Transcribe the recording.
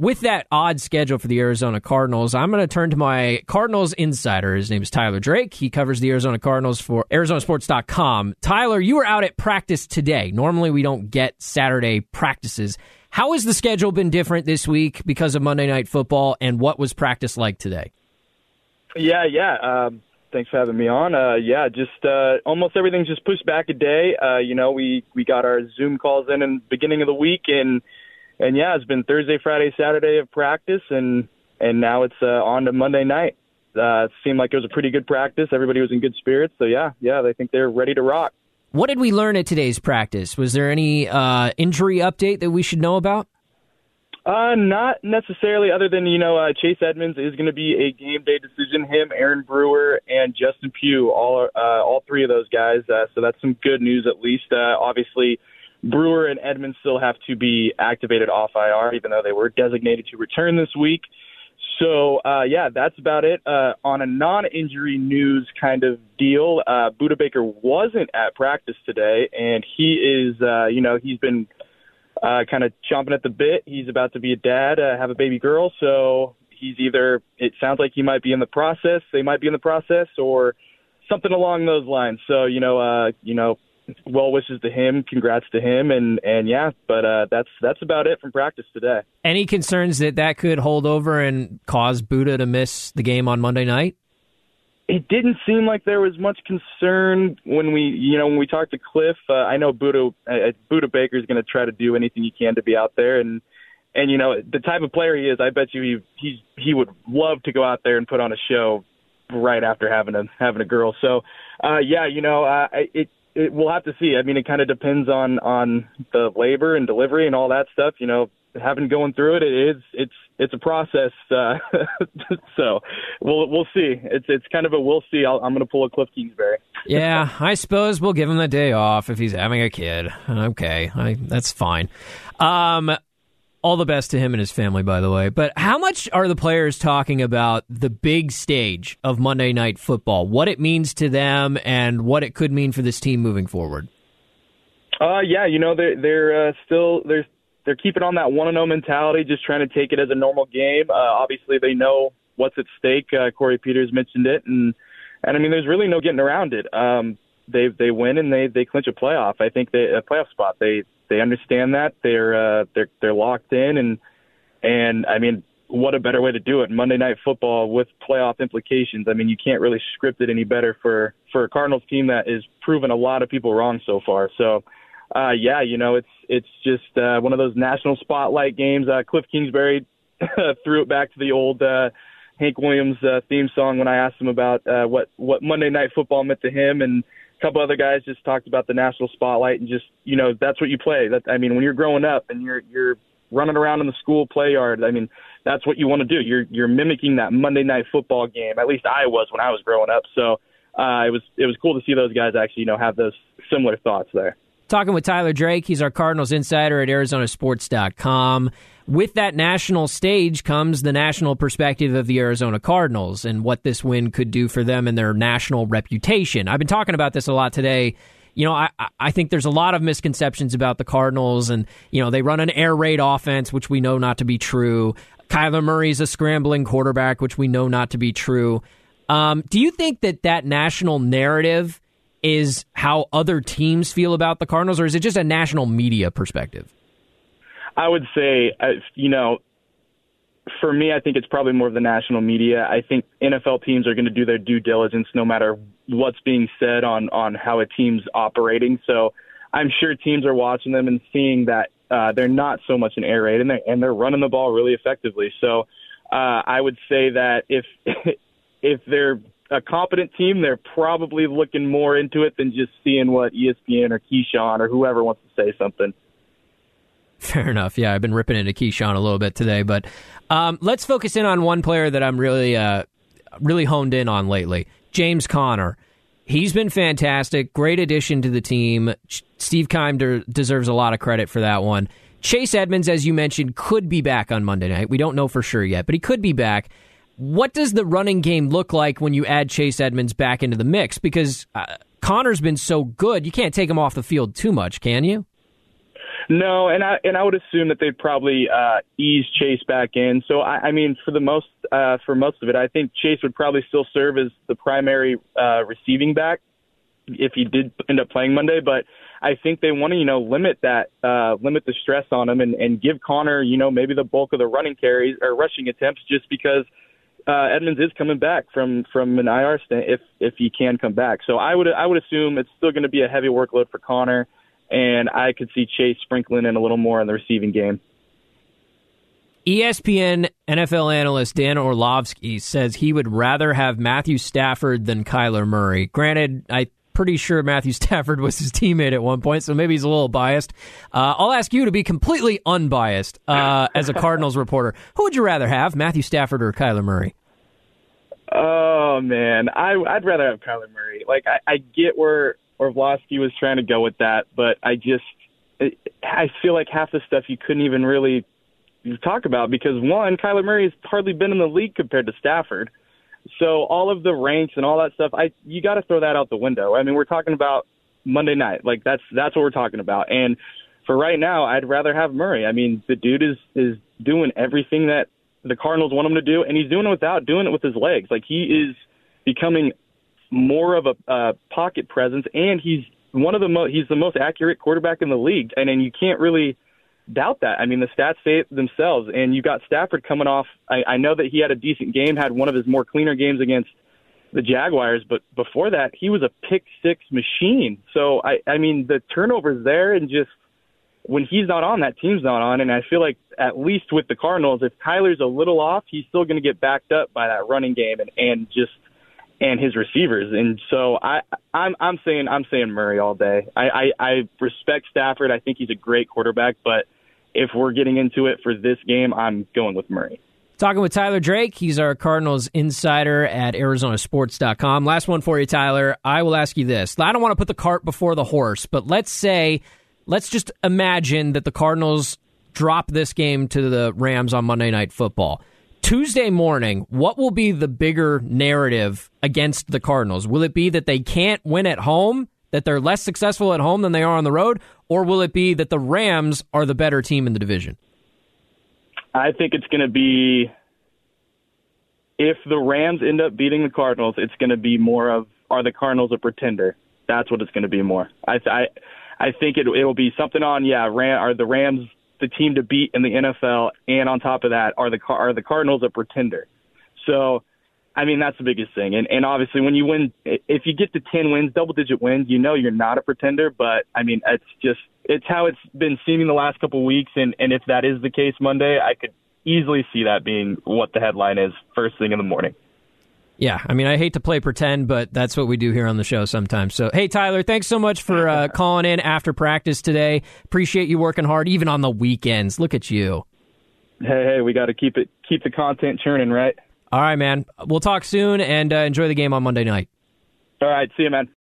with that odd schedule for the Arizona Cardinals, I'm going to turn to my Cardinals insider. His name is Tyler Drake. He covers the Arizona Cardinals for ArizonaSports.com. Tyler, you were out at practice today. Normally, we don't get Saturday practices. How has the schedule been different this week because of Monday Night Football, and what was practice like today? Yeah, yeah. Um, thanks for having me on. Uh, yeah, just uh, almost everything's just pushed back a day. Uh, you know, we we got our Zoom calls in in the beginning of the week, and and yeah, it's been Thursday, Friday, Saturday of practice, and and now it's uh, on to Monday night. Uh, it seemed like it was a pretty good practice. Everybody was in good spirits, so yeah, yeah, they think they're ready to rock. What did we learn at today's practice? Was there any uh, injury update that we should know about? Uh, not necessarily. Other than you know, uh, Chase Edmonds is going to be a game day decision. Him, Aaron Brewer, and Justin Pugh, all uh, all three of those guys. Uh, so that's some good news at least. Uh, obviously, Brewer and Edmonds still have to be activated off IR, even though they were designated to return this week. So uh, yeah, that's about it. Uh, on a non-injury news kind of deal, uh, Budda Baker wasn't at practice today, and he is, uh, you know, he's been uh, kind of chomping at the bit. He's about to be a dad, uh, have a baby girl, so he's either. It sounds like he might be in the process. They might be in the process, or something along those lines. So you know, uh, you know, well wishes to him. Congrats to him, and and yeah, but uh, that's that's about it from practice today. Any concerns that that could hold over and cause Budda to miss the game on Monday night? It didn't seem like there was much concern when we, you know, when we talked to Cliff. Uh, I know Budda uh, Budda Baker is going to try to do anything he can to be out there, and and you know the type of player he is. I bet you he he's he would love to go out there and put on a show right after having a having a girl. So, uh, yeah, you know, uh, it it, we'll have to see. I mean, it kind of depends on on the labor and delivery and all that stuff. You know, having going through it, it is it's it's a process. Uh, so we'll we'll see. It's it's kind of a we'll see. i am going to pull a Cliff Kingsbury. yeah, I suppose we'll give him the day off if he's having a kid. Okay, I, that's fine. Um, all the best to him and his family, by the way. But how much are the players talking about the big stage of Monday Night Football, what it means to them, and what it could mean for this team moving forward? Uh, yeah, you know they're they're uh, still they're they're keeping on that one and zero mentality, just trying to take it as a normal game. Uh, obviously, they know what's at stake. Uh, Corey Peters mentioned it, and and I mean, there's really no getting around it. Um, they they win and they they clinch a playoff. I think they a playoff spot. They they understand that they're uh, they're they're locked in and and I mean what a better way to do it Monday night football with playoff implications. I mean you can't really script it any better for for a Cardinals team that is proven a lot of people wrong so far. So uh yeah, you know it's it's just uh, one of those national spotlight games. Uh, Cliff Kingsbury threw it back to the old. Uh, Hank Williams uh, theme song when I asked him about uh, what what Monday Night Football meant to him, and couple other guys just talked about the national spotlight and just you know that's what you play. That I mean, when you're growing up and you're you're running around in the school play yard, I mean that's what you want to do. You're you're mimicking that Monday night football game. At least I was when I was growing up. So uh, it was it was cool to see those guys actually you know have those similar thoughts there. Talking with Tyler Drake, he's our Cardinals insider at ArizonaSports.com with that national stage comes the national perspective of the Arizona Cardinals and what this win could do for them and their national reputation. I've been talking about this a lot today. You know, I, I think there's a lot of misconceptions about the Cardinals, and, you know, they run an air raid offense, which we know not to be true. Kyler Murray's a scrambling quarterback, which we know not to be true. Um, do you think that that national narrative is how other teams feel about the Cardinals, or is it just a national media perspective? I would say, uh, you know, for me, I think it's probably more of the national media. I think NFL teams are going to do their due diligence no matter what's being said on on how a team's operating. So I'm sure teams are watching them and seeing that uh, they're not so much an air raid and they're, and they're running the ball really effectively. So uh, I would say that if if they're a competent team, they're probably looking more into it than just seeing what ESPN or Keyshawn or whoever wants to say something. Fair enough. Yeah, I've been ripping into Keyshawn a little bit today, but um, let's focus in on one player that I'm really, uh, really honed in on lately. James Conner. He's been fantastic. Great addition to the team. Steve Keim de- deserves a lot of credit for that one. Chase Edmonds, as you mentioned, could be back on Monday night. We don't know for sure yet, but he could be back. What does the running game look like when you add Chase Edmonds back into the mix? Because uh, Conner's been so good, you can't take him off the field too much, can you? No, and I and I would assume that they'd probably uh, ease Chase back in. So I, I mean, for the most uh, for most of it, I think Chase would probably still serve as the primary uh, receiving back if he did end up playing Monday. But I think they want to you know limit that uh, limit the stress on him and, and give Conner you know maybe the bulk of the running carries or rushing attempts just because. Uh, Edmonds is coming back from from an IR stand if if he can come back. So I would I would assume it's still going to be a heavy workload for Conner, and I could see Chase sprinkling in a little more in the receiving game. ESPN NFL analyst Dan Orlovsky says he would rather have Matthew Stafford than Kyler Murray. Granted, I'm pretty sure Matthew Stafford was his teammate at one point, so maybe he's a little biased. Uh, I'll ask you to be completely unbiased uh, as a Cardinals reporter. Who would you rather have, Matthew Stafford or Kyler Murray? Oh man, I, I'd rather have Kyler Murray. Like I, I get where Orlovsky was trying to go with that, but I just I feel like half the stuff you couldn't even really talk about because one, Kyler Murray has hardly been in the league compared to Stafford. So all of the ranks and all that stuff, I you got to throw that out the window. I mean, we're talking about Monday night, like that's that's what we're talking about. And for right now, I'd rather have Murray. I mean, the dude is is doing everything that the Cardinals want him to do, and he's doing it without doing it with his legs. Like he is becoming more of a uh, pocket presence, and he's one of the most he's the most accurate quarterback in the league, and and you can't really doubt that. I mean, the stats say it themselves, and you got Stafford coming off. I, I know that he had a decent game, had one of his more cleaner games against the Jaguars, but before that, he was a pick six machine. So I, I mean, the turnovers there, and just when he's not on, that team's not on, and I feel like at least with the Cardinals, if Kyler's a little off, he's still going to get backed up by that running game and and just and his receivers. And so I, I'm I'm saying I'm saying Murray all day. I, I, I respect Stafford. I think he's a great quarterback, but if we're getting into it for this game, I'm going with Murray. Talking with Tyler Drake. He's our Cardinals insider at ArizonaSports.com. Last one for you, Tyler. I will ask you this. I don't want to put the cart before the horse, but let's say, let's just imagine that the Cardinals drop this game to the Rams on Monday Night Football. Tuesday morning, what will be the bigger narrative against the Cardinals? Will it be that they can't win at home, that they're less successful at home than they are on the road, or will it be that the Rams are the better team in the division? I think it's going to be if the Rams end up beating the Cardinals, it's going to be more of are the Cardinals a pretender? That's what it's going to be more. I I I think it it will be something on yeah, Ram, are the Rams the team to beat in the NFL, and on top of that, are the are the Cardinals a pretender? So, I mean, that's the biggest thing. And and obviously, when you win, if you get to ten wins, double digit wins, you know you're not a pretender. But I mean, it's just it's how it's been seeming the last couple of weeks. And and if that is the case Monday, I could easily see that being what the headline is first thing in the morning. Yeah, I mean, I hate to play pretend, but that's what we do here on the show sometimes. So, hey, Tyler, thanks so much for uh, calling in after practice today. Appreciate you working hard, even on the weekends. Look at you. Hey, hey, we got to keep it, keep the content churning, right? All right, man. We'll talk soon and uh, enjoy the game on Monday night. All right, see you, man.